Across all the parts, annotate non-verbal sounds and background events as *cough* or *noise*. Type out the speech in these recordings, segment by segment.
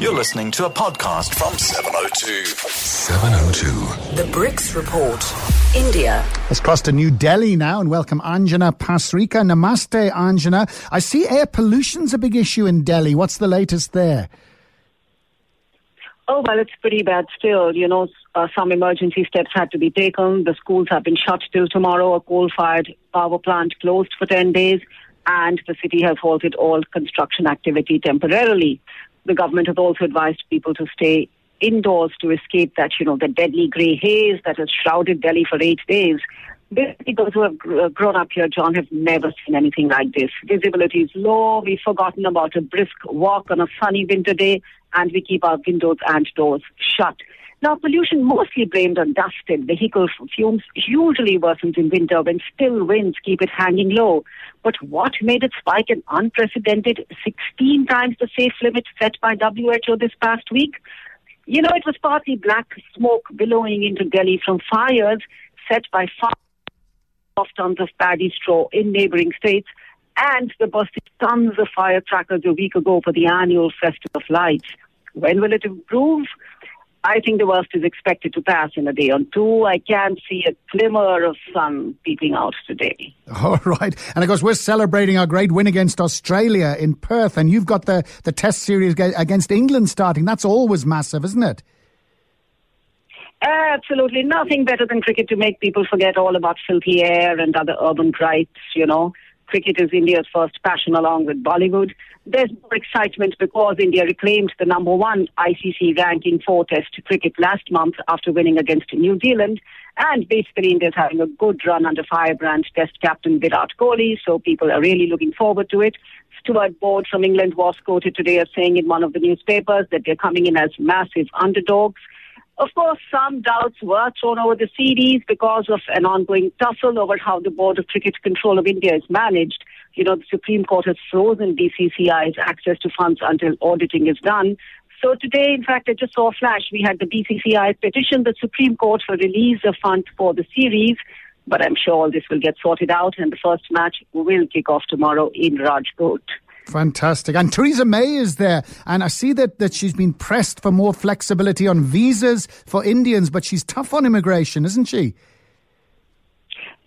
You're listening to a podcast from 702. 702. The BRICS Report. India. Let's cross to New Delhi now and welcome Anjana Pasrika. Namaste, Anjana. I see air pollution's a big issue in Delhi. What's the latest there? Oh, well, it's pretty bad still. You know, uh, some emergency steps had to be taken. The schools have been shut till tomorrow. A coal fired power plant closed for 10 days. And the city has halted all construction activity temporarily. The government has also advised people to stay indoors to escape that, you know, the deadly grey haze that has shrouded Delhi for eight days. Basically, those who have grown up here, John, have never seen anything like this. Visibility is low. We've forgotten about a brisk walk on a sunny winter day, and we keep our windows and doors shut. Now, pollution mostly blamed on dust and vehicle fumes usually worsens in winter when still winds keep it hanging low. But what made it spike an unprecedented 16 times the safe limit set by WHO this past week? You know, it was partly black smoke billowing into Delhi from fires set by of tons of paddy straw in neighboring states and the busted tons of fire firecrackers a week ago for the annual Festival of Lights. When will it improve? I think the worst is expected to pass in a day or two. I can't see a glimmer of sun peeping out today. *laughs* All right. And of course, we're celebrating our great win against Australia in Perth, and you've got the, the test series against England starting. That's always massive, isn't it? Absolutely. Nothing better than cricket to make people forget all about filthy air and other urban gripes, you know. Cricket is India's first passion along with Bollywood. There's more excitement because India reclaimed the number one ICC ranking for Test cricket last month after winning against New Zealand. And basically, India's having a good run under firebrand Test captain Virat Kohli, so people are really looking forward to it. Stuart Broad from England was quoted today as saying in one of the newspapers that they're coming in as massive underdogs. Of course, some doubts were thrown over the series because of an ongoing tussle over how the Board of Cricket Control of India is managed. You know, the Supreme Court has frozen BCCI's access to funds until auditing is done. So today, in fact, I just saw a flash. We had the BCCI petition the Supreme Court for release of funds for the series. But I'm sure all this will get sorted out, and the first match will kick off tomorrow in Rajkot. Fantastic. And Theresa May is there. And I see that, that she's been pressed for more flexibility on visas for Indians, but she's tough on immigration, isn't she?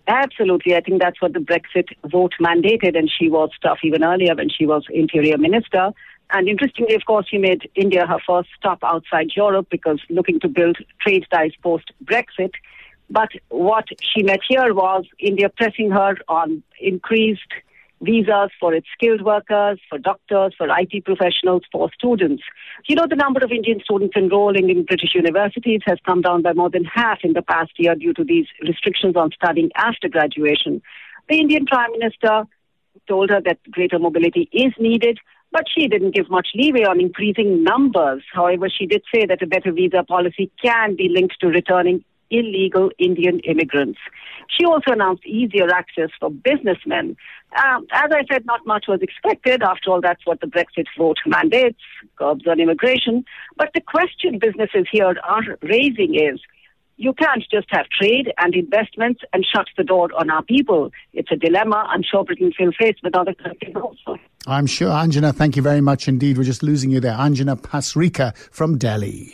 Absolutely. I think that's what the Brexit vote mandated, and she was tough even earlier when she was Interior Minister. And interestingly, of course, she made India her first stop outside Europe because looking to build trade ties post Brexit. But what she met here was India pressing her on increased visas for its skilled workers, for doctors, for IT professionals, for students. You know, the number of Indian students enrolling in British universities has come down by more than half in the past year due to these restrictions on studying after graduation. The Indian Prime Minister told her that greater mobility is needed, but she didn't give much leeway on increasing numbers. However, she did say that a better visa policy can be linked to returning illegal Indian immigrants. She also announced easier access for businessmen. Um, as I said, not much was expected. After all, that's what the Brexit vote mandates, curbs on immigration. But the question businesses here are raising is, you can't just have trade and investments and shut the door on our people. It's a dilemma I'm sure Britain will face with other countries also. I'm sure. Anjana, thank you very much indeed. We're just losing you there. Anjana Pasrika from Delhi.